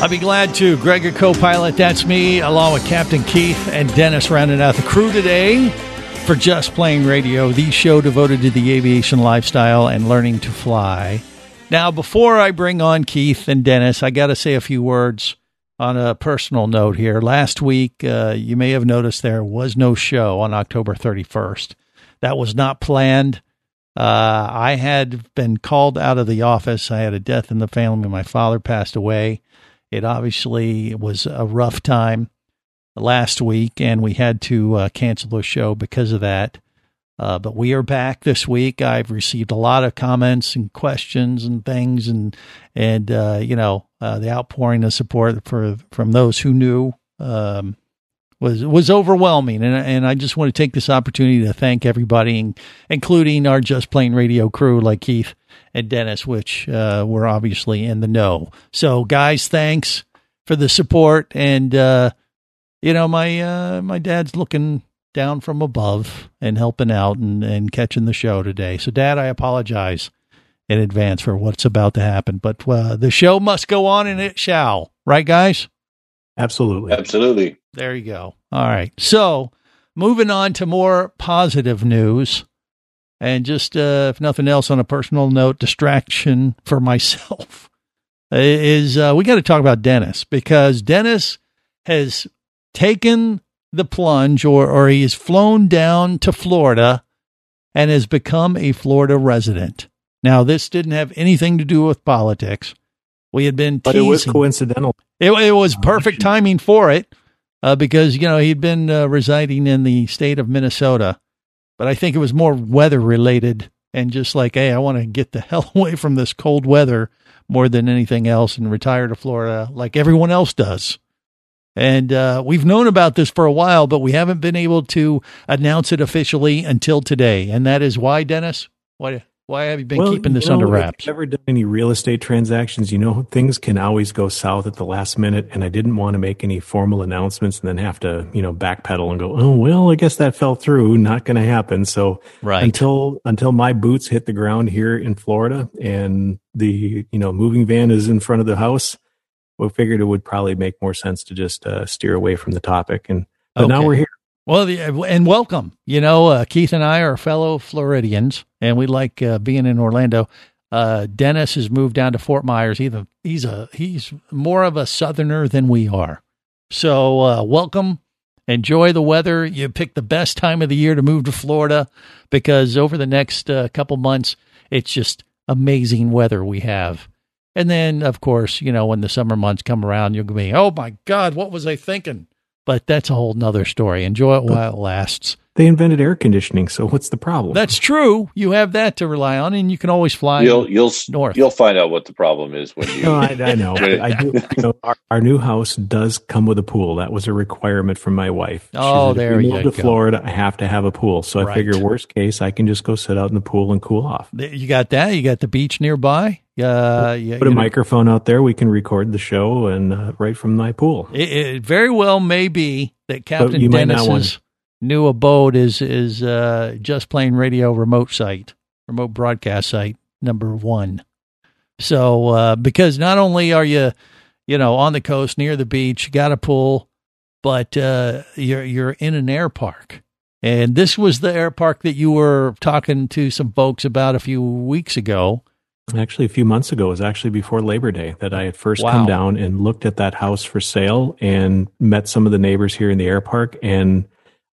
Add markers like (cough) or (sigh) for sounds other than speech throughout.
I'll be glad to. Gregor co-pilot, that's me, along with Captain Keith and Dennis rounding out the crew today for Just Plane Radio, the show devoted to the aviation lifestyle and learning to fly. Now, before I bring on Keith and Dennis, I got to say a few words on a personal note here. Last week, uh, you may have noticed there was no show on October 31st. That was not planned. Uh, I had been called out of the office. I had a death in the family. My father passed away. It obviously was a rough time last week, and we had to uh, cancel the show because of that. Uh, but we are back this week. I've received a lot of comments and questions and things, and and uh, you know uh, the outpouring of support for from those who knew um, was was overwhelming. And and I just want to take this opportunity to thank everybody, including our Just Plane Radio crew like Keith and Dennis, which uh, were obviously in the know. So guys, thanks for the support, and uh, you know my uh, my dad's looking down from above and helping out and, and catching the show today. So, Dad, I apologize in advance for what's about to happen, but uh, the show must go on and it shall. Right, guys? Absolutely. Absolutely. There you go. All right. So, moving on to more positive news. And just, uh, if nothing else, on a personal note, distraction for (laughs) myself is uh, we got to talk about Dennis because Dennis has taken the plunge or, or he has flown down to Florida and has become a Florida resident. Now, this didn't have anything to do with politics. We had been But teasing. it was coincidental. It, it was perfect timing for it uh, because, you know, he'd been uh, residing in the state of Minnesota. But I think it was more weather related and just like, hey, I want to get the (laughs) hell away from this cold weather more than anything else and retire to Florida like everyone else does. And uh, we've known about this for a while, but we haven't been able to announce it officially until today. And that is why, Dennis? Why, why have you been Well, keeping this you know, under if wraps? you've ever done any real estate transactions? You know, things can always go south at the last minute, and I didn't want to make any formal announcements and then have to, you know, backpedal and go, oh well, I guess that fell through. Not going to happen. So Right. until until my boots hit the ground here in Florida and the you know moving van is in front of the house, we figured it would probably make more sense to just uh, steer away from the topic. And but now we're here. Well, the, and welcome. You know, uh, Keith and I are fellow Floridians, and we like uh, being in Orlando. Uh, Dennis has moved down to Fort Myers. He's a, he's a he's more of a Southerner than we are. So, uh, welcome. Enjoy the weather. You picked the best time of the year to move to Florida because over the next uh, couple months, it's just amazing weather we have. And then, of course, you know, when the summer months come around, you'll be, oh my God, what was I thinking? But that's a whole nother story. Enjoy it while it lasts. They invented air conditioning, so what's the problem? That's true. You have that to rely on, and you can always fly. You'll you'll north. you'll find out what the problem is when you. (laughs) No, I, I know. I do. You know, our, our new house does come with a pool. That was a requirement from my wife. She Oh, said, there we you move to. Florida, I have to have a pool. So Right. I figure, worst case, I can just go sit out in the pool and cool off. You got that. You got the beach nearby. Uh, you, Put a know, microphone out there. We can record the show and uh, right from my pool. It, it very well may be that Captain you might not want Dennis's new abode is is uh, just plane radio remote site, remote broadcast site number one. So uh, because not only are you, you know, on the coast near the beach, you got a pool, but uh, you're you're in an air park. And this was the air park that you were talking to some folks about a few weeks ago. Actually, a few months ago, it was actually before Labor Day that I had first Wow. come down and looked at that house for sale and met some of the neighbors here in the air park. And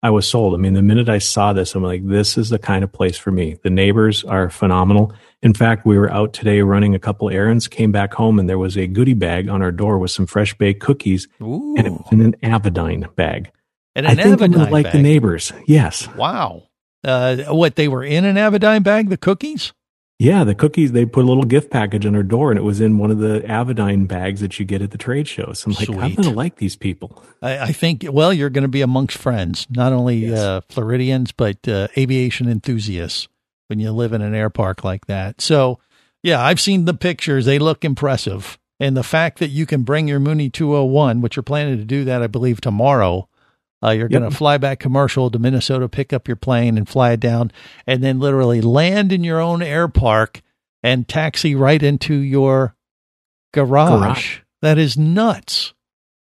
I was sold. I mean, the minute I saw this, I'm like, this is the kind of place for me. The neighbors are phenomenal. In fact, we were out today running a couple errands, came back home, and there was a goodie bag on our door with some fresh baked cookies, Ooh, and it was in an Avidyne bag. and I think I would Avidyne like the neighbors. Yes. Wow. Uh, what they were in an Avidyne bag, the cookies? Yeah, the cookies, they put a little gift package on her door and it was in one of the Avidyne bags that you get at the trade shows. I'm like, I'm going to like these people. I, I think, well, you're going to be amongst friends, not only Yes. uh, Floridians, but uh, aviation enthusiasts when you live in an air park like that. So, yeah, I've seen the pictures. They look impressive. And the fact that you can bring your Mooney 201, which you're planning to do that, I believe, tomorrow. Uh, you're Yep. going to fly back commercial to Minnesota, pick up your plane and fly it down, and then literally land in your own air park and taxi right into your garage. Garage. That is nuts.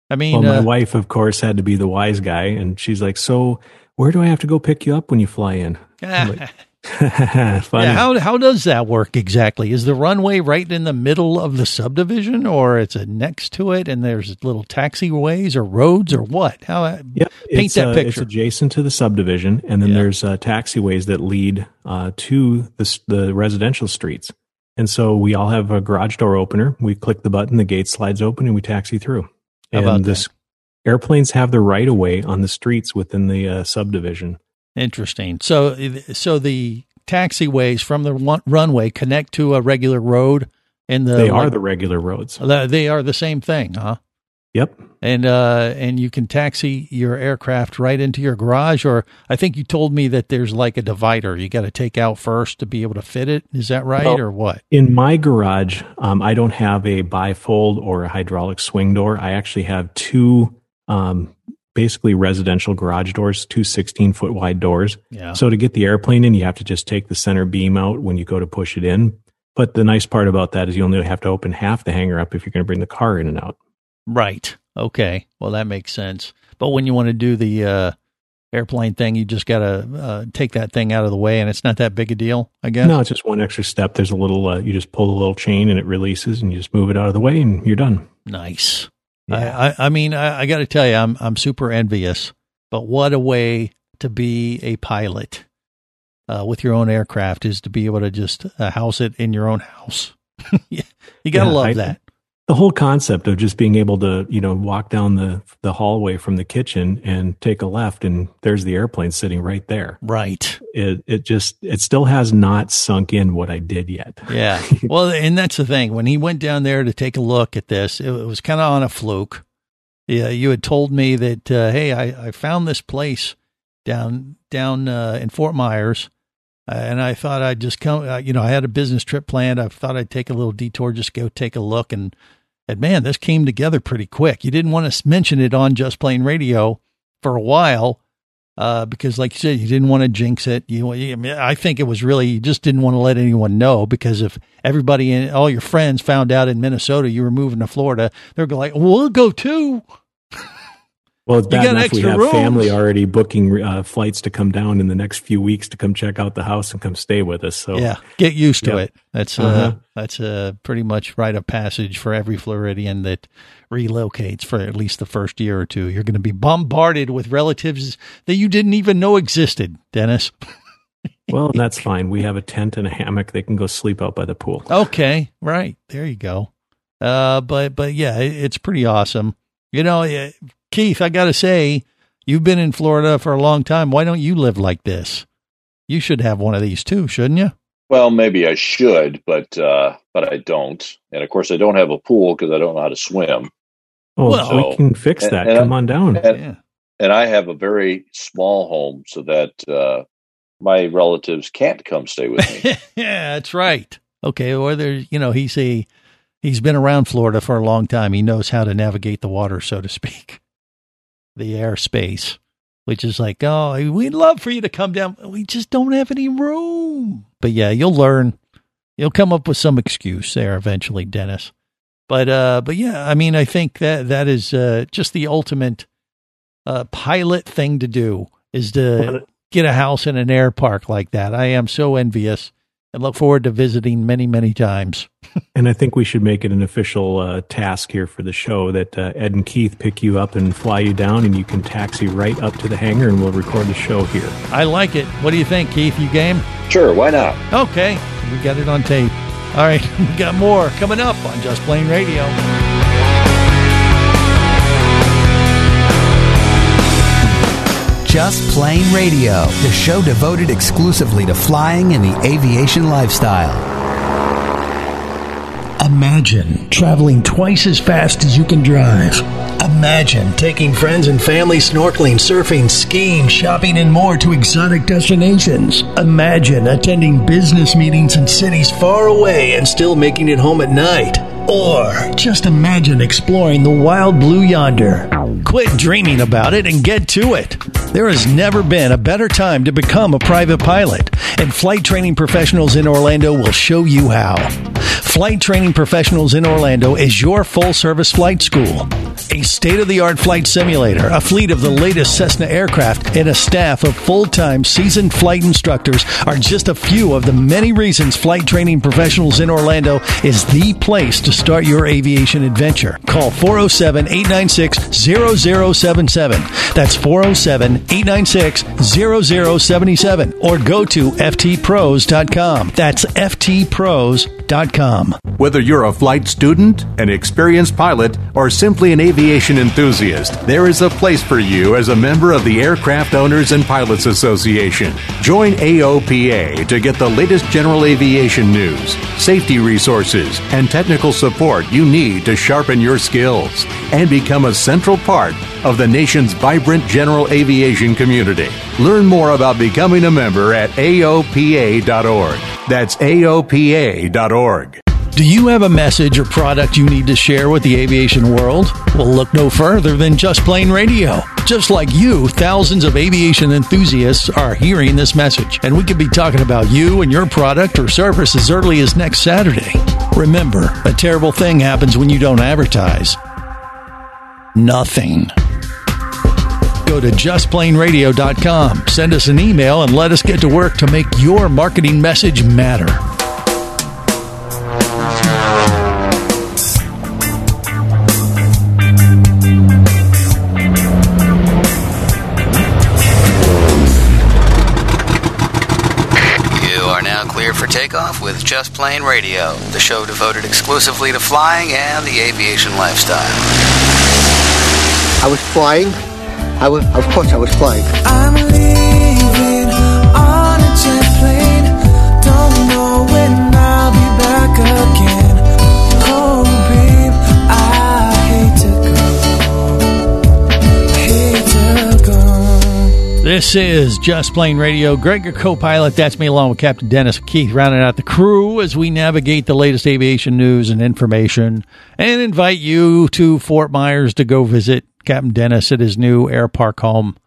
I mean, Well, my uh, wife, of course, had to be the wise guy. And she's like, So where do I have to go pick you up when you fly in? (laughs) I'm (laughs) like, Funny. Yeah, how how does that work exactly? Is the runway right in the middle of the subdivision, or it's next to it, and there's little taxiways or roads, or what? How uh, Yep. paint that uh, picture? It's adjacent to the subdivision, and then Yeah. there's uh, taxiways that lead uh, to the, the residential streets. And so we all have a garage door opener. We click the button, the gate slides open, and we taxi through. How and this airplanes have the right of way on the streets within the uh, subdivision. Interesting. So so the taxiways from the run- runway connect to a regular road, and the they are like- the regular roads. they are the same thing, huh? Yep. And uh, and you can taxi your aircraft right into your garage, or I think you told me that there's like a divider you got to take out first to be able to fit it. Is that right, Well, or what? In my garage, um, I don't have a bifold or a hydraulic swing door. I actually have two um, basically residential garage doors, two 16 foot wide doors. Yeah. So to get the airplane in, you have to just take the center beam out when you go to push it in. But the nice part about that is you only have to open half the hanger up if you're going to bring the car in and out. Right. Okay. Well, that makes sense. But when you want to do the uh, airplane thing, you just got to uh, take that thing out of the way, and it's not that big a deal, I guess. No, it's just one extra step. There's a little, uh, you just pull the little chain and it releases and you just move it out of the way and you're done. Nice. Yeah. I, I, mean, I, I got to tell you, I'm I'm super envious. But what a way to be a pilot uh, with your own aircraft is to be able to just uh, house it in your own house. (laughs) you got to Yeah, love I- that. The whole concept of just being able to you know walk down the the hallway from the kitchen and take a left and there's the airplane sitting right there Right. it it just it still has not sunk in what i did yet (laughs) Yeah. Well, and that's the thing. When he went down there to take a look at this, it, was kind of on a fluke. Yeah, you had told me that, uh, hey, I, I found this place down down uh, in Fort Myers, and I thought I'd just come. Uh, you know, I had a business trip planned. I thought I'd take a little detour, just go take a look, and and man, this came together pretty quick. You didn't want to mention it on Just Plane Radio for a while, uh, because like you said, you didn't want to jinx it. You, I, mean, I think it was really you just didn't want to let anyone know because if everybody and all your friends found out in Minnesota you were moving to Florida, they're like, "We'll go too." Well it's bad enough we have rooms. family already booking uh, flights to come down in the next few weeks to come check out the house and come stay with us so Yeah, get used to Yep. it. That's uh, Uh-huh. that's uh, pretty much rite of passage for every Floridian that relocates for at least the first year or two. You're going to be bombarded with relatives that you didn't even know existed, Dennis. (laughs) well that's fine we have a tent and a hammock they can go sleep out by the pool Okay, right there you go. Uh, but but yeah, it, it's pretty awesome. You know, eh, Keith, I got to say, you've been in Florida for a long time. Why don't you live like this? You should have one of these too, shouldn't you? Well, maybe I should, but uh, but I don't. And of course, I don't have a pool because I don't know how to swim. oh Well- we can fix And- that and- come on down And, Yeah. and I have a very small home, so that uh, my relatives can't come stay with me. yeah, (laughs) that's right. Okay, or there's you know he's a he's been around Florida for a long time. He knows how to navigate the water, so to speak, the airspace, which is like, oh, we'd love for you to come down. We just don't have any room. But yeah, you'll learn. You'll come up with some excuse there eventually, Dennis. But uh, but yeah, I mean, I think that that is uh, just the ultimate uh, pilot thing to do is to get a house in an air park like that. I am so envious and look forward to visiting many, many times. (laughs) And I think we should make it an official uh, task here for the show that uh, Ed and Keith pick you up and fly you down, and you can taxi right up to the hangar, and we'll record the show here. I like it. What do you think, Keith? You game? sure, why not? Okay, we got it on tape. All right, (laughs) we got more coming up on Just Plane Radio. Just Plane Radio, the show devoted exclusively to flying and the aviation lifestyle. Imagine traveling twice as fast as you can drive. Imagine taking friends and family snorkeling, surfing, skiing, shopping, and more to exotic destinations. Imagine attending business meetings in cities far away and still making it home at night. Or just imagine exploring the wild blue yonder. Quit dreaming about it and get to it. There has never been a better time to become a private pilot, and flight training professionals in Orlando will show you how. Flight Training Professionals in Orlando is your full service flight school. A state of the art flight simulator, a fleet of the latest Cessna aircraft, and a staff of full time seasoned flight instructors are just a few of the many reasons Flight Training Professionals in Orlando is the place to start your aviation adventure. Call 407 896 0077. That's 407 896 0077. Or go to ftpros.com. That's ftpros.com. Whether you're a flight student, an experienced pilot, or simply an aviation enthusiast, there is a place for you as a member of the Aircraft Owners and Pilots Association. Join AOPA to get the latest general aviation news, safety resources, and technical support you need to sharpen your skills and become a central part of the nation's vibrant general aviation community. Learn more about becoming a member at AOPA.org. That's AOPA.org. Do you have a message or product you need to share with the aviation world? Well, look no further than Just Plane Radio. Just like you, thousands of aviation enthusiasts are hearing this message, and we could be talking about you and your product or service as early as next Saturday. Remember, a terrible thing happens when you don't advertise. Nothing. Go to justplaneradio.com, send us an email, and let us get to work to make your marketing message matter. You are now cleared for takeoff with Just Plane Radio, the show devoted exclusively to flying and the aviation lifestyle. I was flying. I was, of course, I was flying. I'm leaving on a jet plane. Don't know when I'll be back again. Oh, babe, I hate to go. Hate to go. This is Just Plane Radio. Greg, your co pilot. That's me, along with Captain Dennis Keith, rounding out the crew as we navigate the latest aviation news and information and invite you to Fort Myers to go visit Captain Dennis at his new air park home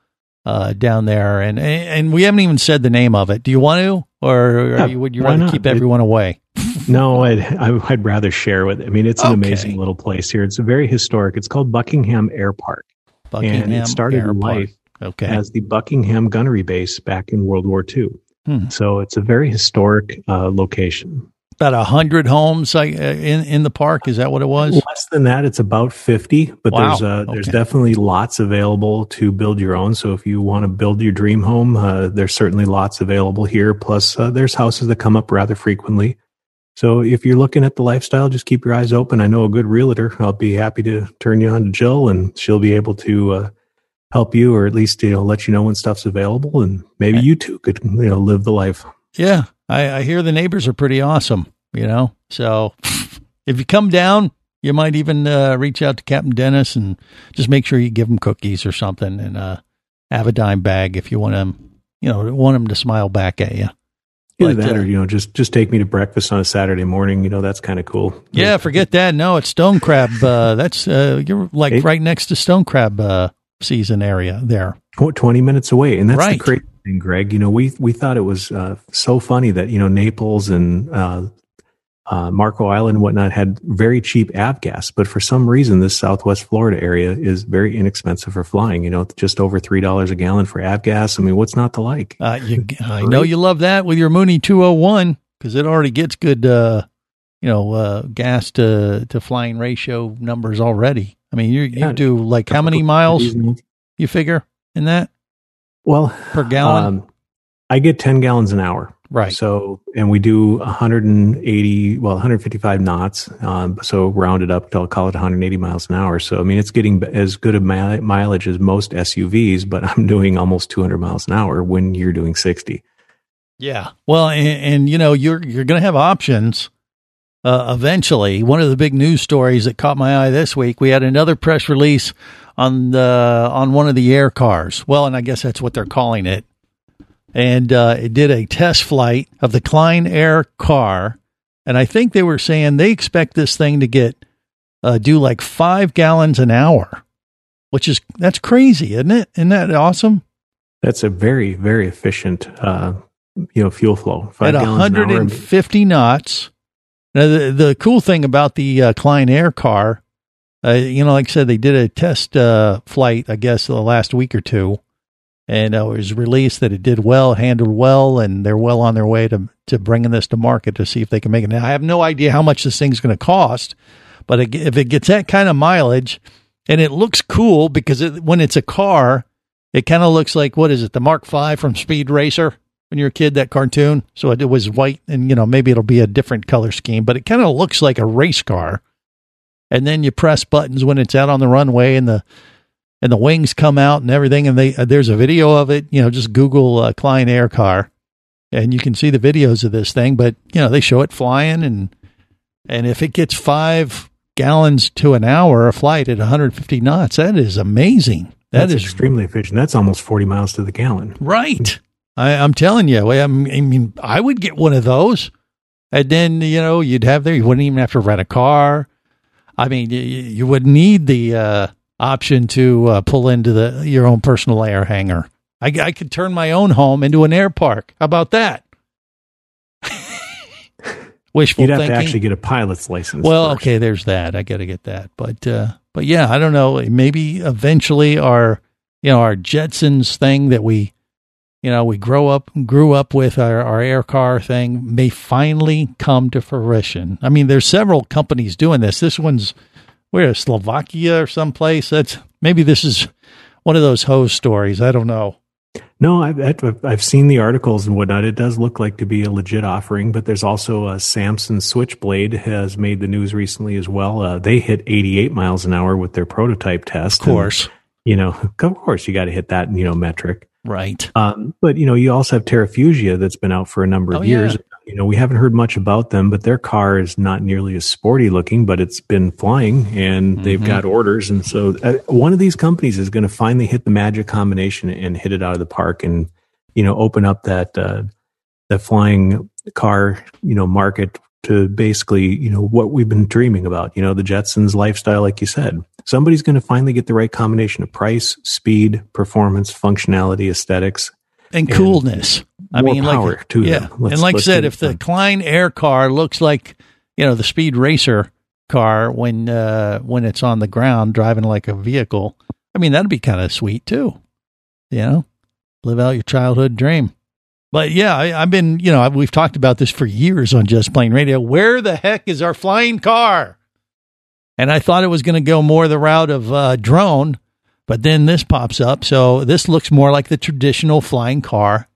uh, down there. And and we haven't even said the name of it. Do you want to? Or Yeah, you, would you rather not? keep everyone away? (laughs) No, I'd, I- I'd rather share with. I mean, it's an Okay. amazing little place here. It's very historic. It's called Buckingham Air Park, Buckingham and it started Air life Okay. as the Buckingham Gunnery Base back in World War II. Hmm. So it's a very historic uh, location. About a hundred homes uh, in in the park. Is that what it was? Less than that, it's about fifty, but Wow. there's uh, there's Okay. definitely lots available to build your own. So if you want to build your dream home, uh, there's certainly lots available here. Plus, uh, there's houses that come up rather frequently. So if you're looking at the lifestyle, just keep your eyes open. I know a good realtor. I'll be happy to turn you on to Jill, and she'll be able to uh, help you, or at least you know let you know when stuff's available, and maybe you too could you know live the life. Yeah, I, I hear the neighbors are pretty awesome. You know, so (laughs) if you come down, you might even uh, reach out to Captain Dennis and just make sure you give him cookies or something and uh, have a dime bag if you want him. You know, want him to smile back at you. Either But, that, uh, or you know, just just take me to breakfast on a Saturday morning. You know, that's kind of cool. Yeah, forget that. No, it's stone crab. Uh, (laughs) that's uh, you're like right next to stone crab uh, season area there. Tw- 20 minutes away. And that's Right. the crazy Greg. You know, we, we thought it was uh, so funny that, you know, Naples and uh, uh, Marco Island and whatnot had very cheap avgas, but for some reason, this Southwest Florida area is very inexpensive for flying. You know, just over $3 a gallon for avgas. I mean, what's not to like? Uh, you, I know you love that with your Mooney 201 because it already gets good, uh, you know, uh, gas to, to flying ratio numbers already. I mean, you, you Yeah. do like how many miles you figure in that Well, per gallon? Um, I get 10 gallons an hour. right. So, and we do 180, well, 155 knots. Um, so rounded up, I'll call it 180 miles an hour. So, I mean, it's getting as good a mi- mileage as most SUVs, but (laughs) I'm doing almost 200 miles an hour when you're doing 60. Yeah. Well, and, and you know, you're, you're going to have options uh, eventually. One of the big news stories that caught my eye this week, we had another press release on the on one of the air cars. Well, and I guess that's what they're calling it. And uh, it did a test flight of the Klein Air car, and I think they were saying they expect this thing to get uh, do like five gallons an hour, which is that's crazy, isn't it? Isn't that awesome? That's a very, very efficient, uh, you know, fuel flow. Five At gallons an hour. 150 knots. Now, the, the cool thing about the uh, Klein Air car, uh, you know, like I said, they did a test uh, flight, I guess, the last week or two, and uh, it was released that it did well, handled well, and they're well on their way to to bringing this to market to see if they can make it. Now, I have no idea how much this thing's going to cost, but if it gets that kind of mileage, and it looks cool because it, when it's a car, it kind of looks like what is it, the Mark V from Speed Racer? When you're a kid, that cartoon. So it, it was white, and you know maybe it'll be a different color scheme, but it kind of looks like a race car. And then you press buttons when it's out on the runway, and the and the wings come out and everything. And they uh, there's a video of it. You know, just Google uh, Klein Air car, and you can see the videos of this thing. But you know, they show it flying, and and if it gets five gallons to an hour a flight at 150 knots, that is amazing. That That's is extremely efficient. That's almost 40 miles to the gallon. Right. I, I'm telling you. I, I mean, I would get one of those, and then you know you'd have there. You wouldn't even have to rent a car. I mean, you, you would need the uh, option to uh, pull into the your own personal air hangar. I, I could turn my own home into an air park. How about that? (laughs) Wishful You'd have thinking. to actually get a pilot's license. Well, first. okay, there's that. I got to get that. But uh but yeah, I don't know. Maybe eventually our you know our Jetsons thing that we you know we grow up grew up with our, our air car thing may finally come to fruition. I mean, there's several companies doing this. This one's where Slovakia or someplace. That's maybe this is one of those hose stories. I don't know. No, I've, I've I've seen the articles and whatnot. It does look like to be a legit offering, but there's also a Samson Switchblade has made the news recently as well. Uh, they hit 88 miles an hour with their prototype test. Of course. And, you know, (laughs) of course, you got to hit that you know metric. Right. Um, but you know, you also have Terrafugia that's been out for a number of Oh, years. yeah. You know, we haven't heard much about them, but their car is not nearly as sporty looking, but it's been flying and they've Mm-hmm. got orders. And so uh, one of these companies is going to finally hit the magic combination and hit it out of the park and, you know, open up that, uh, that flying car, you know, market to basically, you know, what we've been dreaming about, you know, the Jetsons lifestyle, like you said. Somebody's going to finally get the right combination of price, speed, performance, functionality, aesthetics, and coolness. I more mean, power like, to yeah. and like I said, if the. Klein Air car looks like you know the Speed Racer car when uh, when it's on the ground driving like a vehicle, I mean that'd be kind of sweet too. You know, live out your childhood dream. But yeah, I, I've been you know, we've talked about this for years on Just Plane Radio. Where the heck is our flying car? And I thought it was going to go more the route of uh, drone, but then this pops up. So this looks more like the traditional flying car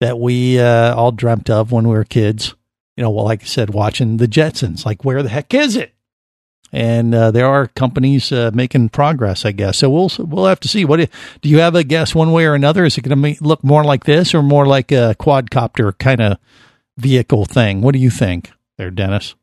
that we uh, all dreamt of when we were kids. You know, well, like I said, watching the Jetsons. Like, where the heck is it? And uh, there are companies uh, making progress, I guess. So we'll we'll have to see. What do- do you have a guess one way or another? Is it going to look more like this or more like a quadcopter kind of vehicle thing? What do you think, there, Dennis?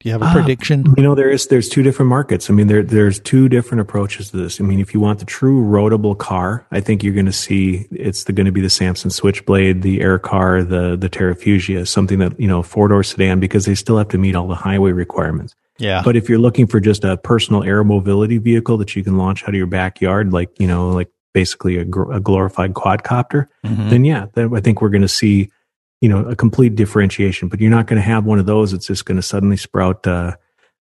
Do you have a Ah, prediction? You know, there is there's two different markets. I mean, there there's two different approaches to this. I mean, if you want the true roadable car, I think you're going to see it's going to be the Samson Switchblade, the Air Car, the the Terrafugia, something that you know four door sedan because they still have to meet all the highway requirements. Yeah. But if you're looking for just a personal air mobility vehicle that you can launch out of your backyard, like you know, like basically a, gr- a glorified quadcopter, Mhm. then yeah, then I think we're going to see, you know, a complete differentiation. But you're not going to have one of those. It's just going to suddenly sprout uh,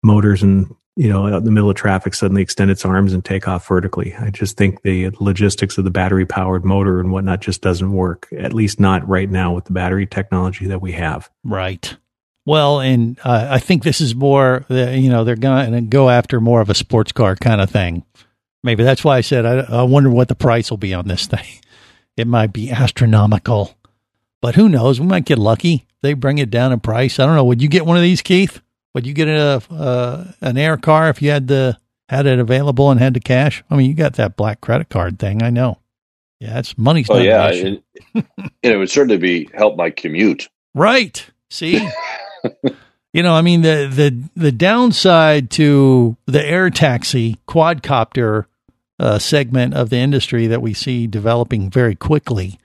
motors and you know, out in the middle of traffic, suddenly extend its arms and take off vertically. I just think the logistics of the battery powered motor and whatnot just doesn't work. At least not right now with the battery technology that we have. Right. Well, and uh, I think this is more, you know, they're going to go after more of a sports car kind of thing. Maybe that's why I said I, I wonder what the price will be on this thing. (laughs) It might be astronomical, but who knows? We might get lucky. They bring it down in price. I don't know. Would you get one of these, Keith? Would you get a uh, an air car if you had the had it available and had the cash? I mean, you got that black credit card thing. I know. Yeah, it's money's Oh yeah, and, and it would certainly be help my commute. Right. See? (laughs) You know, I mean the the the downside to the air taxi quadcopter uh, segment of the industry that we see developing very quickly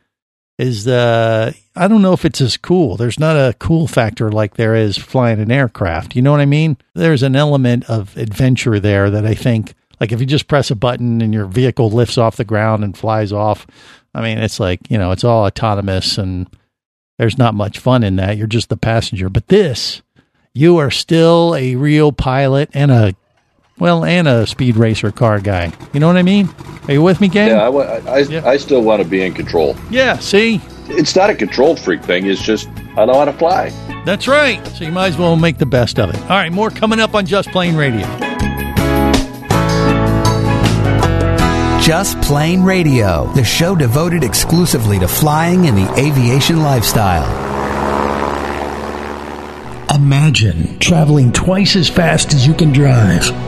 is the I don't know if it's as cool. There's not a cool factor like there is flying an aircraft. You know what I mean? There's an element of adventure there that I think like if you just press a button and your vehicle lifts off the ground and flies off, I mean, it's like, you know, it's all autonomous and there's not much fun in that. You're just the passenger. But this, you are still a real pilot and a, well, and a speed racer car guy. You know what I mean? Are you with me, gang? Yeah, I, I, I still want to be in control. Yeah, see? It's not a control freak thing. It's just I know how to fly. That's right. So you might as well make the best of it. All right, more coming up on Just Plane Radio. Just Plane Radio, the show devoted exclusively to flying and the aviation lifestyle. Imagine traveling twice as fast as you can drive.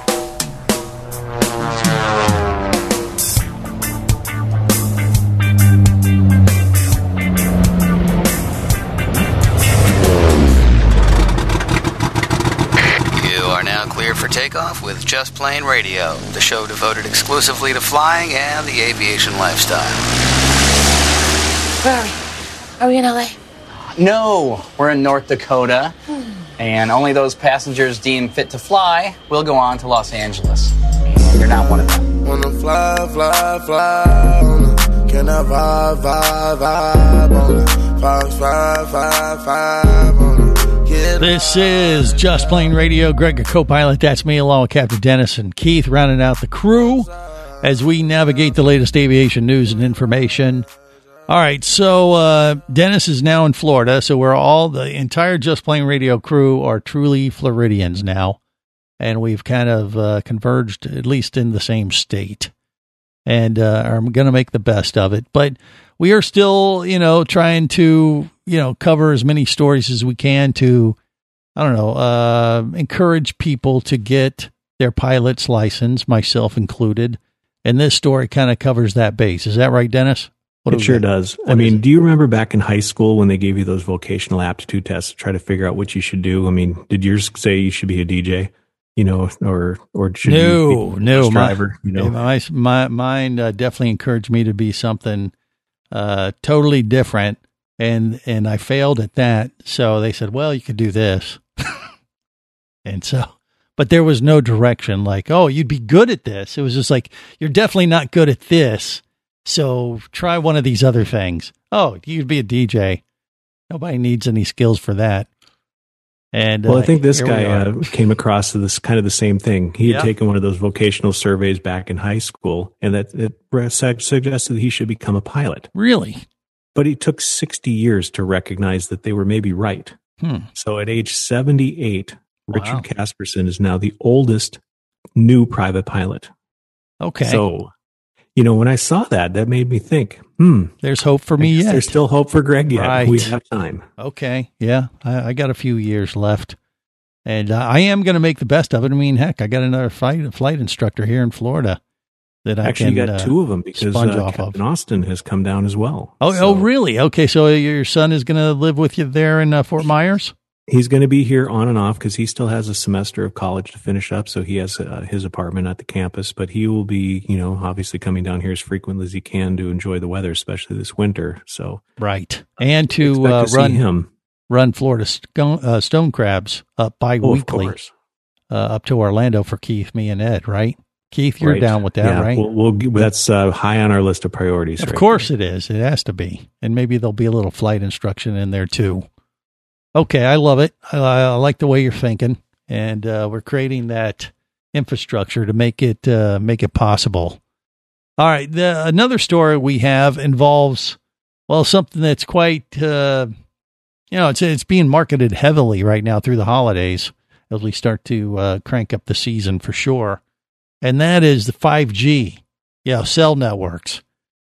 takeoff with Just Plane Radio, the show devoted exclusively to flying and the aviation lifestyle. Where are we? Are we in LA? No, we're in North Dakota, and only those passengers deemed fit to fly will go on to Los Angeles. And you're not one of them. Wanna fly, fly, fly. Can I vibe, vibe, vibe on it? Five, five, five, five on it. This is Just Plane Radio. Greg, a co-pilot. That's me, along with Captain Dennis and Keith, rounding out the crew as we navigate the latest aviation news and information. All right, so uh, Dennis is now in Florida, so we're all the entire Just Plane Radio crew are truly Floridians now, and we've kind of uh, converged at least in the same state, and uh, are going to make the best of it. But we are still, you know, trying to you know cover as many stories as we can to I don't know, uh, encourage people to get their pilot's license, myself included. And this story kind of covers that base. Is that right, Dennis? It sure does. I mean, do you remember back in high school when they gave you those vocational aptitude tests to try to figure out what you should do? I mean, did yours say you should be a DJ? You know, or or should no, you be a no, bus my, driver? you know, my, my mine uh, definitely encouraged me to be something uh, totally different, and and I failed at that. So they said, well, you could do this, (laughs) and so, but there was no direction. Like, oh, you'd be good at this. It was just like you're definitely not good at this. So try one of these other things. Oh, you'd be a DJ. Nobody needs any skills for that. And well, uh, I think this guy uh, came across this kind of the same thing. He had Yeah. taken one of those vocational surveys back in high school, and that it suggested he should become a pilot. really. But he took 60 years to recognize that they were maybe right. Hmm. So at age 78, Richard Wow. Casperson is now the oldest new private pilot. Okay. So, you know, when I saw that, that made me think, hmm, there's hope for me yet. there's still hope for Greg yet. Right. We have time. Okay. Yeah. I, I got a few years left. And uh, I am going to make the best of it. I mean, heck, I got another flight, flight instructor here in Florida that I Actually, can got uh, two of them because sponge uh, off of. Captain Austin has come down as well. Oh, So oh, really? Okay. So your son is going to live with you there in uh, Fort Myers? He's going to be here on and off because he still has a semester of college to finish up. So he has uh, his apartment at the campus, but he will be, you know, obviously coming down here as frequently as he can to enjoy the weather, especially this winter. So Right. And to, uh, to run him. run Florida stone, uh, stone crabs up bi Oh, of weekly course. uh, up to Orlando for Keith, me, and Ed, right? Keith, you're Right. down with that, Yeah, right? We'll, we'll that's uh, high on our list of priorities. Of right course it is. It has to be. And maybe there'll be a little flight instruction in there too. Okay, I love it. I, I like the way you're thinking, and uh, we're creating that infrastructure to make it uh, make it possible. All right, the, another story we have involves well something that's quite uh, you know it's it's being marketed heavily right now through the holidays as we start to uh, crank up the season for sure, and that is the five G, yeah, cell networks.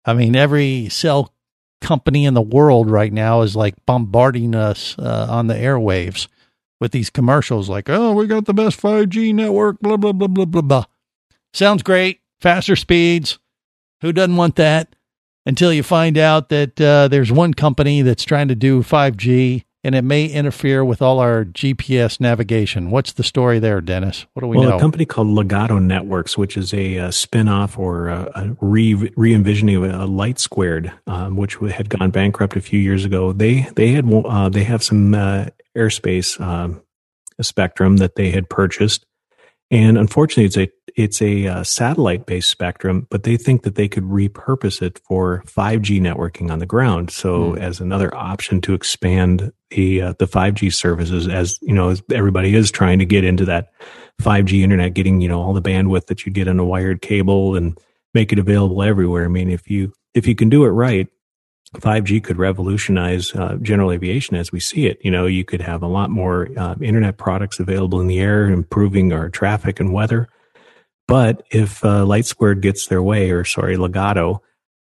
I mean, every cell company in the world right now is like bombarding us uh, on the airwaves with these commercials like, oh, we got the best 5G network, blah, blah, blah, blah, blah, blah. Sounds great. Faster speeds. Who doesn't want that? Until you find out that uh, there's one company that's trying to do 5G and it may interfere with all our GPS navigation. What's the story there, Dennis? What do we well, know? Well, a company called Ligado Networks, which is a, uh spin-off or a, a re re-envisioning of a Light Squared, um, which had gone bankrupt a few years ago. They they had uh, they have some uh, airspace um, spectrum that they had purchased, and unfortunately, it's a it's a uh, satellite-based spectrum, but they think that they could repurpose it for 5G networking on the ground. So, as another option to expand the uh, the 5G services, as you know, as everybody is trying to get into that 5G internet, getting you know all the bandwidth that you get on a wired cable and make it available everywhere. I mean, if you if you can do it right, 5G could revolutionize uh, general aviation as we see it. You know, you could have a lot more uh, internet products available in the air, improving our traffic and weather. But if uh, Light Squared gets their way, or sorry, Ligado,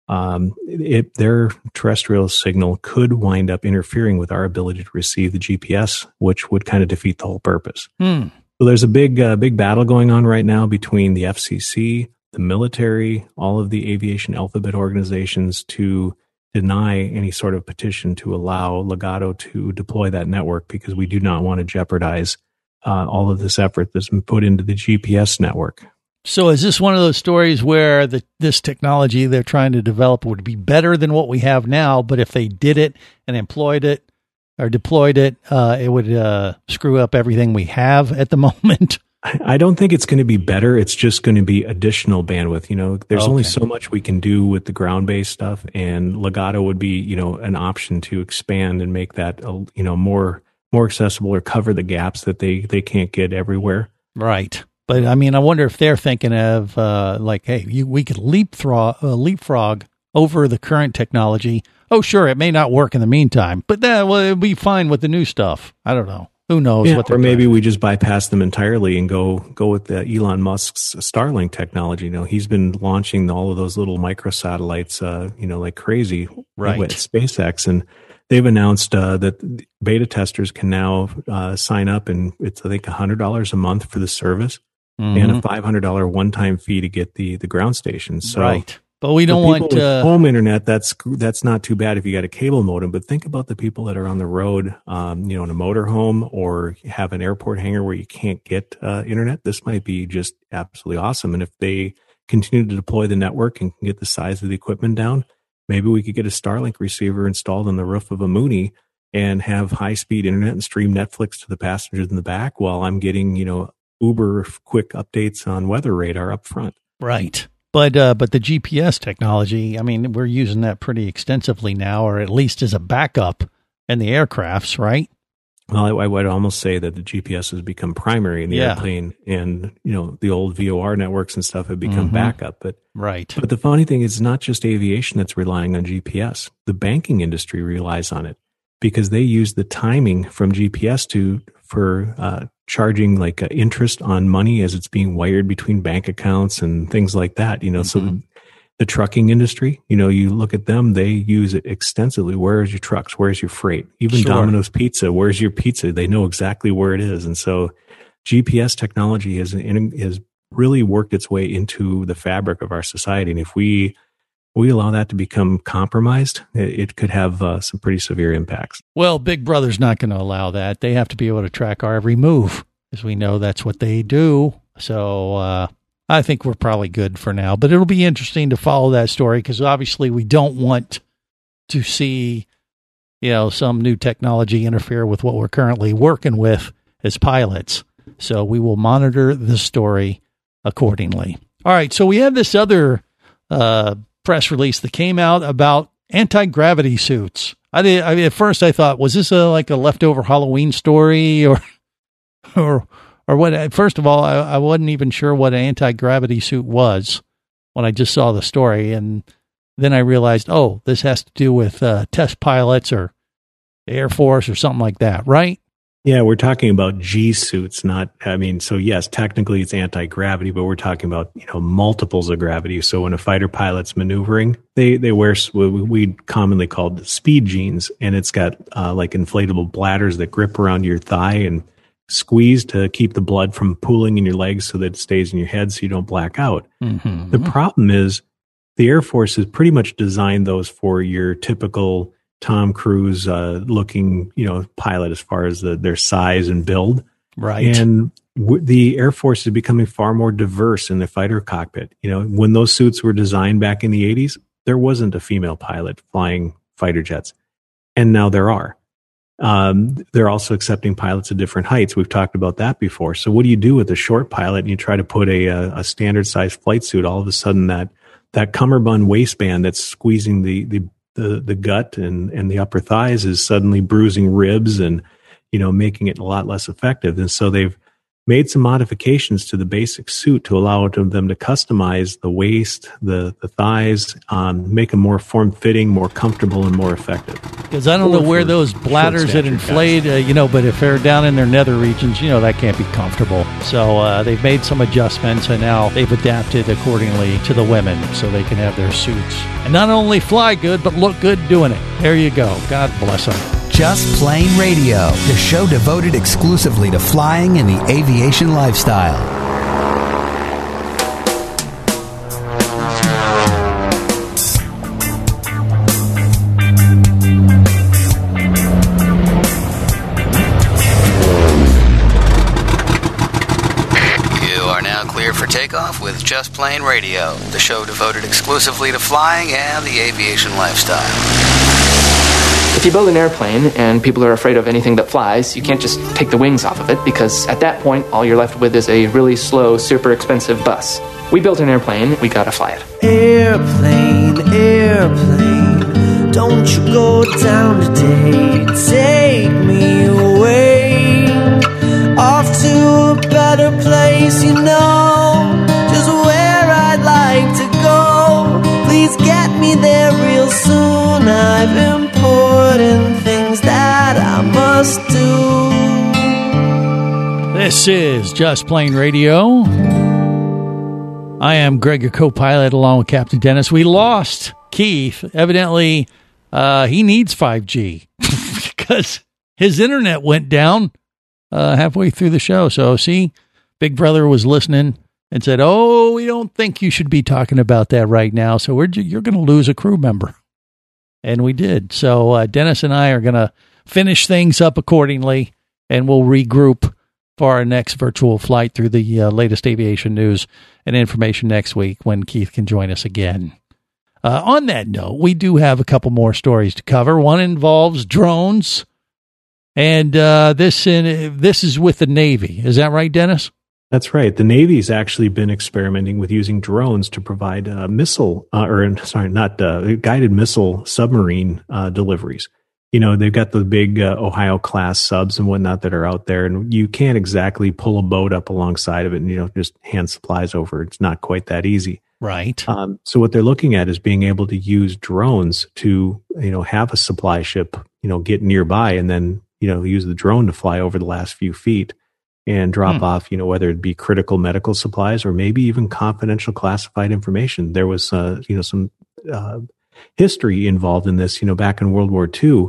um, it, their terrestrial signal could wind up interfering with our ability to receive the GPS, which would kind of defeat the whole purpose. Hmm. So there's a big, uh, big battle going on right now between the FCC, the military, all of the aviation alphabet organizations to deny any sort of petition to allow Ligado to deploy that network because we do not want to jeopardize uh, all of this effort that's been put into the GPS network. So is this one of those stories where the this technology they're trying to develop would be better than what we have now, but if they did it and employed it or deployed it, uh, it would uh, screw up everything we have at the (laughs) moment? I don't think it's going to be better. It's just going to be additional bandwidth. You know, there's only so much we can do with the ground based stuff, and Ligado would be, you know, an option to expand and make that, uh, you know, more more accessible or cover the gaps that they they can't get everywhere. Right. But I mean, I wonder if they're thinking of uh, like, hey, you, we could leapfrog, uh, leapfrog over the current technology. Oh, sure, it may not work in the meantime, but that will it'll be fine with the new stuff. I don't know. Who knows Yeah, what or maybe we just bypass them entirely and go go with the Elon Musk's Starlink technology. You know, he's been launching all of those little microsatellites, uh, you know, like crazy Right. with SpaceX, and they've announced uh, that beta testers can now uh, sign up, and it's I think hundred dollars a month for the service and a Mhm. five hundred dollar one time fee to get the the ground station. So right. But we don't want uh, home internet. That's that's not too bad if you got a cable modem. But think about the people that are on the road, um, you know, in a motorhome or have an airport hangar where you can't get uh, internet. This might be just absolutely awesome. And if they continue to deploy the network and can get the size of the equipment down, maybe we could get a Starlink receiver installed on the roof of a Mooney and have high speed internet and stream Netflix to the passengers in the back while I'm getting, you know, Uber quick updates on weather radar up front. Right. But uh, but the GPS technology, I mean, we're using that pretty extensively now, or at least as a backup in the aircrafts, right? Well, I, I would almost say that the GPS has become primary in the Yeah. airplane, and you know the old VOR networks and stuff have become Mhm. backup. But Right. but the funny thing is, it's not just aviation that's relying on GPS. The banking industry relies on it because they use the timing from GPS to for uh, charging like uh, interest on money as it's being wired between bank accounts and things like that. You know, so Mm-hmm. the, the trucking industry, you know, you look at them, they use it extensively. Where's your trucks? Where's your freight? Even Sure. Domino's Pizza, where's your pizza? They know exactly where it is. And so GPS technology has, has really worked its way into the fabric of our society. And if we, we allow that to become compromised, it, it could have uh, some pretty severe impacts. Well, Big Brother's not going to allow that. They have to be able to track our every move, as we know that's what they do. So uh, I think we're probably good for now. But it'll be interesting to follow that story because obviously we don't want to see, you know, some new technology interfere with what we're currently working with as pilots. So we will monitor the story accordingly. All right, so we have this other uh, press release that came out about anti gravity suits. I did. I at first I thought, was this a like a leftover Halloween story or (laughs) or or what? First of all, I, I wasn't even sure what an anti gravity suit was when I just saw the story, and then I realized, oh, this has to do with uh, test pilots or Air Force or something like that, right? Yeah, we're talking about G suits, not, I mean, so yes, technically it's anti gravity, but we're talking about, you know, multiples of gravity. So when a fighter pilot's maneuvering, they, they wear what we commonly called speed jeans, and it's got uh, like inflatable bladders that grip around your thigh and squeeze to keep the blood from pooling in your legs so that it stays in your head so you don't black out. Mm-hmm. The problem is the Air Force has pretty much designed those for your typical Tom Cruise uh, looking, you know, pilot as far as the, their size and build. Right. And w- the Air Force is becoming far more diverse in the fighter cockpit. You know, when those suits were designed back in the 80s, there wasn't a female pilot flying fighter jets. And now there are. Um, they're also accepting pilots at different heights. We've talked about that before. So what do you do with a short pilot and you try to put a, a, a standard size flight suit? All of a sudden that, that cummerbund waistband that's squeezing the, the the the gut and and the upper thighs is suddenly bruising ribs and you know making it a lot less effective. And so they've made some modifications to the basic suit to allow them to customize the waist the the thighs um, make them more form fitting more comfortable and more effective because I don't know where those bladders that inflate, uh, you know, but if they're down in their nether regions, you know, that can't be comfortable. So uh, they've made some adjustments and now they've adapted accordingly to the women so they can have their suits and not only fly good, but look good doing it. There you go. God bless them. Just Plane Radio, the show devoted exclusively to flying and the aviation lifestyle. You are now clear for takeoff with Just Plane Radio, the show devoted exclusively to flying and the aviation lifestyle. If you build an airplane and people are afraid of anything that flies, you can't just take the wings off of it because at that point, all you're left with is a really slow, super expensive bus. We built an airplane, we gotta fly it. Airplane, airplane, don't you go down today. Take me away off to a better place, you know, This is Just Plane Radio. I am Greg, your co-pilot, along with Captain Dennis. We lost Keith. Evidently, uh, he needs 5G (laughs) because his internet went down uh, halfway through the show. So, see, Big Brother was listening and said, "Oh, we don't think you should be talking about that right now. So we're you're going to lose a crew member." And we did. So uh, Dennis and I are going to finish things up accordingly, and we'll regroup for our next virtual flight through the uh, latest aviation news and information next week when Keith can join us again. Uh, on that note, we do have a couple more stories to cover. One involves drones, and uh, this in, this is with the Navy. Is that right, Dennis? That's right. The Navy's actually been experimenting with using drones to provide uh, missile, uh, or sorry, not uh, guided missile submarine deliveries. You know, they've got the big uh, Ohio class subs and whatnot that are out there, and you can't exactly pull a boat up alongside of it and, you know, just hand supplies over. It's not quite that easy. Right. Um, so what they're looking at is being able to use drones to, you know, have a supply ship, you know, get nearby and then, you know, use the drone to fly over the last few feet and drop Hmm. off, you know, whether it be critical medical supplies or maybe even confidential classified information. There was, uh, you know, some uh, history involved in this. You know, back in World War II,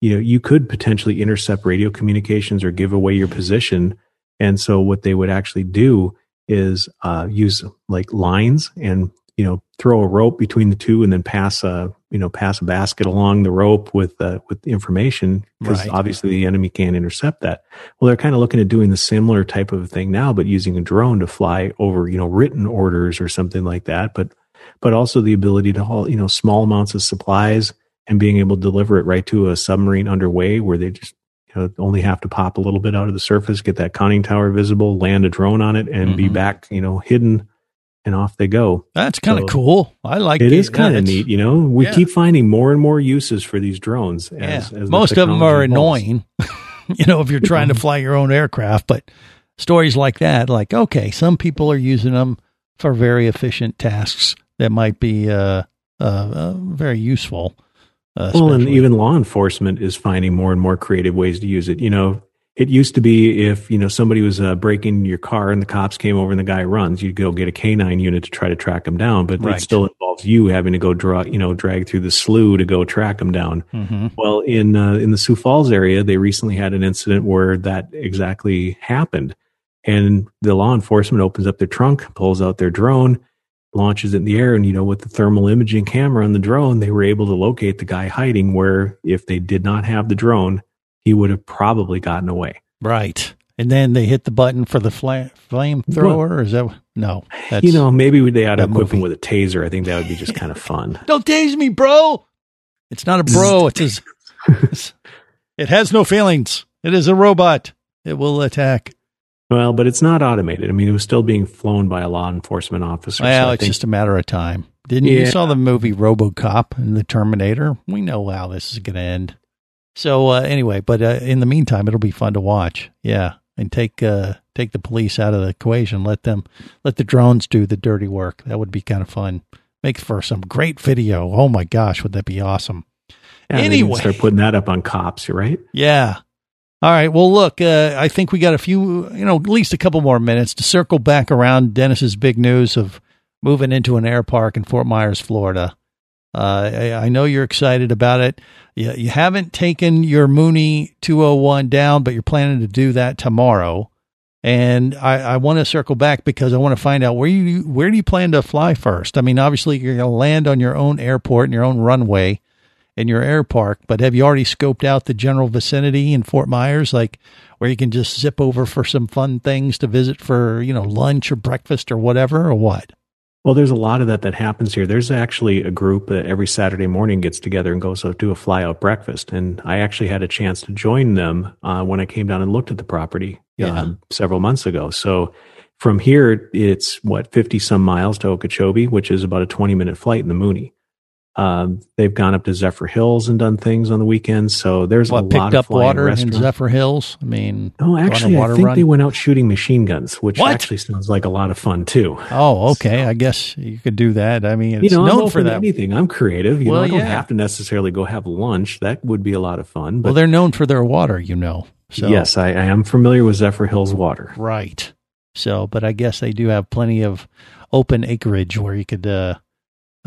you know, you could potentially intercept radio communications or give away your position. And so, what they would actually do is uh, use like lines and you know throw a rope between the two and then pass a you know pass a basket along the rope with uh, with information because Right. obviously the enemy can't intercept that. Well, they're kind of looking at doing the similar type of thing now, but using a drone to fly over you know written orders or something like that. But but also the ability to haul you know small amounts of supplies and being able to deliver it right to a submarine underway where they just you know only have to pop a little bit out of the surface, get that conning tower visible, land a drone on it, and be Mhm. back you know hidden and off they go. That's kind of So- cool. I like it it. is kind of neat, you know. We yeah. keep finding more and more uses for these drones. As, Yeah. as the Most of them are evolves. annoying, (laughs) you know, if you're trying to fly your own aircraft. But stories like that, like, okay, some people are using them for very efficient tasks that might be uh, uh, uh, very useful. Uh, Well, and even law enforcement is finding more and more creative ways to use it. You know, it used to be if you know somebody was uh, breaking your car and the cops came over and the guy runs, you'd go get a canine unit to try to track him down. But Right. it still involves you having to go draw, you know, drag through the slough to go track him down. Mhm. Well, in uh, in the Sioux Falls area, they recently had an incident where that exactly happened, and the law enforcement opens up their trunk, pulls out their drone, launches it in the air, and you know, with the thermal imaging camera on the drone, they were able to locate the guy hiding. Where if they did not have the drone, he would have probably gotten away. right. And then they hit the button for the fla- flamethrower. Or is that no? That's, you know, maybe they ought to equip him with a taser. I think that would be just kind of fun. (laughs) Don't tase me, bro. It's not a bro. (laughs) It's- it has no feelings. It is a robot. It will attack. Well, but it's not automated. I mean, it was still being flown by a law enforcement officer. Well, so it's think- just a matter of time. Didn't you? You saw the movie RoboCop and the Terminator. We know how this is going to end. So uh, anyway, but uh, in the meantime, it'll be fun to watch. Yeah, and take uh, take the police out of the equation. Let them let the drones do the dirty work. That would be kind of fun. Make for some great video. Oh my gosh, would that be awesome? Yeah, anyway, start putting that up on cops. You're right. yeah. All right. Well, look, uh, I think we got a few, you know, at least a couple more minutes to circle back around Dennis's big news of moving into an air park in Fort Myers, Florida. Uh, I, I know you're excited about it. You, you haven't taken your Mooney 201 down, but you're planning to do that tomorrow. And I, I want to circle back because I want to find out where you where do you plan to fly first? I mean, obviously you're going to land on your own airport and your own runway in your air park, but have you already scoped out the general vicinity in Fort Myers, like where you can just zip over for some fun things to visit for, you know, lunch or breakfast or whatever, or what? Well, there's a lot of that that happens here. There's actually a group that every Saturday morning gets together and goes out do a fly out breakfast. And I actually had a chance to join them uh, when I came down and looked at the property Yeah. um, several months ago. So from here, it's what, 50 some miles to Okeechobee, which is about a 20 minute flight in the Mooney. Um, they've gone up to Zephyrhills and done things on the weekends. So there's a lot picked of flying water in. Zephyr Hills? I mean, Oh, actually, I think run? they went out shooting machine guns, which What? actually sounds like a lot of fun too. Oh, okay. I guess you could do that. I mean, it's you know, I'm open for that. anything. I'm creative. You Well, know, I don't yeah. have to necessarily go have lunch. That would be a lot of fun. But well, they're known for their water, you know. So yes, I, I am familiar with Zephyrhills water. Right. So, but I guess they do have plenty of open acreage where you could uh,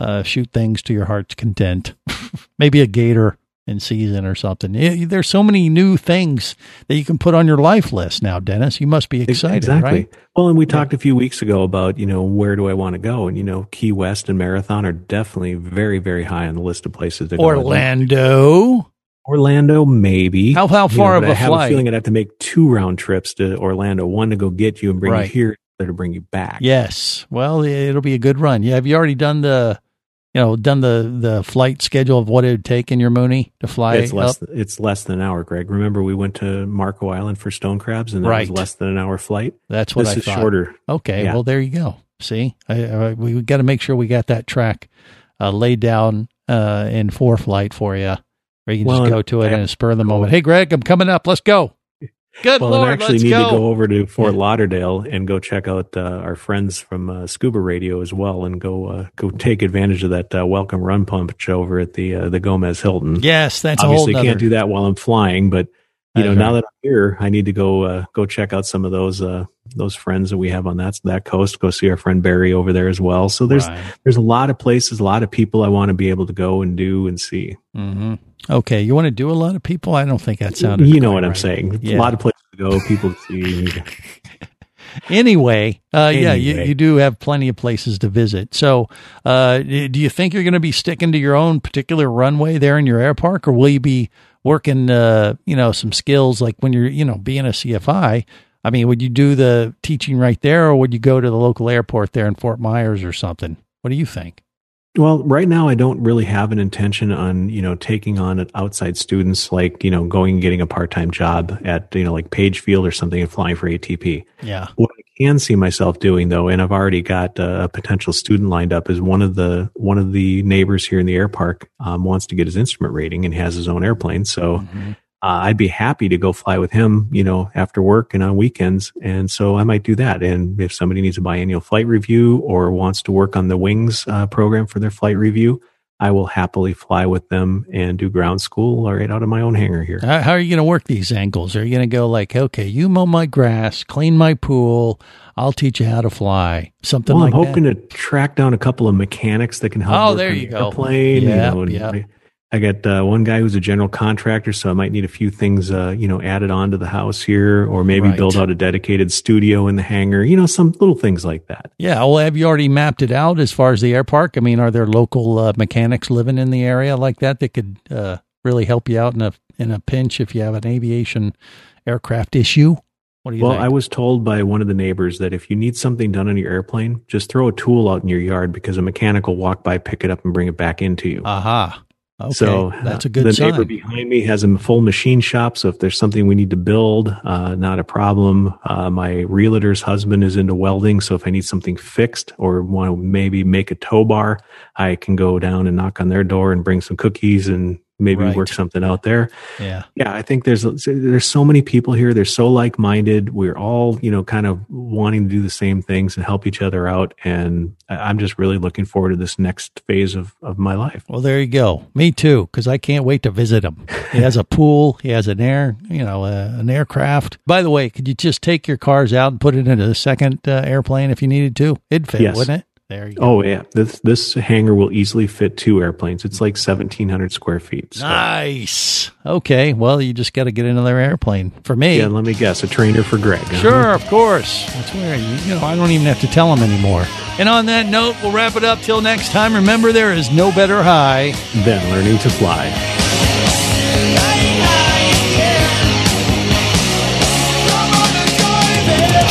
uh, shoot things to your heart's content. (laughs) Maybe a gator in season or something. Eh, There's so many new things that you can put on your life list now, Dennis. You must be excited, exactly. right? Well, and we talked a few weeks ago about you know where do I want to go, and you know Key West and Marathon are definitely very very high on the list of places to go. Orlando. Orlando, maybe. How- how You far but of I a have flight? a feeling I'd have to make two round trips to Orlando. One to go get you and bring Right. you here, the other to bring you back. Yes. Well, it'll be a good run. Yeah. Have you already done the, you know, done the the flight schedule of what it would take in your Mooney to fly It's less. up? It's less than an hour, Greg. Remember, we went to Marco Island for stone crabs, and that Right. was less than an hour flight. That's what this I is thought. shorter. Okay, Yeah. well there you go. See, I, I, we got to make sure we got that track uh, laid down uh, in for flight for you, where you can Well, just go to it I- in a spur of the moment. Hey, Greg, I'm coming up. Let's go. Good well, lord, and I actually need go. to go over to Fort Lauderdale and go check out uh, our friends from uh, Scuba Radio as well, and go uh, go take advantage of that uh, welcome run punch over at the uh, the Gomez Hilton. Yes, that's obviously can't do that while I'm flying, but you know now that I'm here, I need to go uh, go check out some of those uh, those friends that we have on that that coast. Go see our friend Barry over there as well. So there's Right. there's a lot of places, a lot of people I want to be able to go and do and see. hmm Okay, you want to do a lot of people? I don't think that sounded. you know what I'm saying. Yeah. A lot of places to go, people to see. (laughs) (laughs) Anyway, uh, yeah, you, you do have plenty of places to visit. So, uh, do you think you're going to be sticking to your own particular runway there in your air park, or will you be working, uh, you know, some skills like when you're, you know, being a CFI? I mean, would you do the teaching right there, or would you go to the local airport there in Fort Myers or something? What do you think? Well, right now I don't really have an intention on, you know, taking on outside students like, you know, going and getting a part-time job at, you know, like Page Field or something and flying for ATP. Yeah. What I can see myself doing though, and I've already got a potential student lined up, is one of the one of the neighbors here in the air park um, wants to get his instrument rating and has his own airplane. So mm-hmm. uh, I'd be happy to go fly with him, you know, after work and on weekends. And so I might do that. And if somebody needs a biannual flight review or wants to work on the wings uh, program for their flight review, I will happily fly with them and do ground school right out of my own hangar here. How, are you going to work these angles? Are you going to go like, okay, you mow my grass, clean my pool, I'll teach you how to fly, something well, like I'm hoping that? to track down a couple of mechanics that can help. Oh, there you go. Airplane, yeah, you know, yeah. I got uh, one guy who's a general contractor, so I might need a few things, uh, you know, added on to the house here, or maybe Right. build out a dedicated studio in the hangar. You know, some little things like that. Yeah. Well, have you already mapped it out as far as the air park? I mean, are there local uh, mechanics living in the area like that that could uh, really help you out in a in a pinch if you have an aviation aircraft issue? What do you well, think? I was told by one of the neighbors that if you need something done on your airplane, just throw a tool out in your yard because a mechanic will walk by, pick it up, and bring it back into you. Aha. Okay, so that's a good the sign. neighbor behind me has a full machine shop. So if there's something we need to build, uh, not a problem. Uh, my realtor's husband is into welding. So if I need something fixed or want to maybe make a tow bar, I can go down and knock on their door and bring some cookies and maybe Right. work something out there. Yeah. Yeah, I think there's there's so many people here. They're so like minded. We're all you know kind of wanting to do the same things and help each other out. And I'm just really looking forward to this next phase of of my life. Well, there you go. Me too, because I can't wait to visit him. He has a pool. He has an air, you know, uh, an aircraft. By the way, could you just take your cars out and put it into the second uh, airplane if you needed to? It'd fit, Yes. wouldn't it? There you go. Oh yeah, this this hangar will easily fit two airplanes. It's like 1,700 square feet. So, Nice. Okay. Well, you just got to get another airplane for me. yeah, let me guess, a trainer for Greg. huh? Sure, of course. That's where you, you know I don't even have to tell him anymore. And on that note, we'll wrap it up till next time. Remember, there is no better high than learning to fly.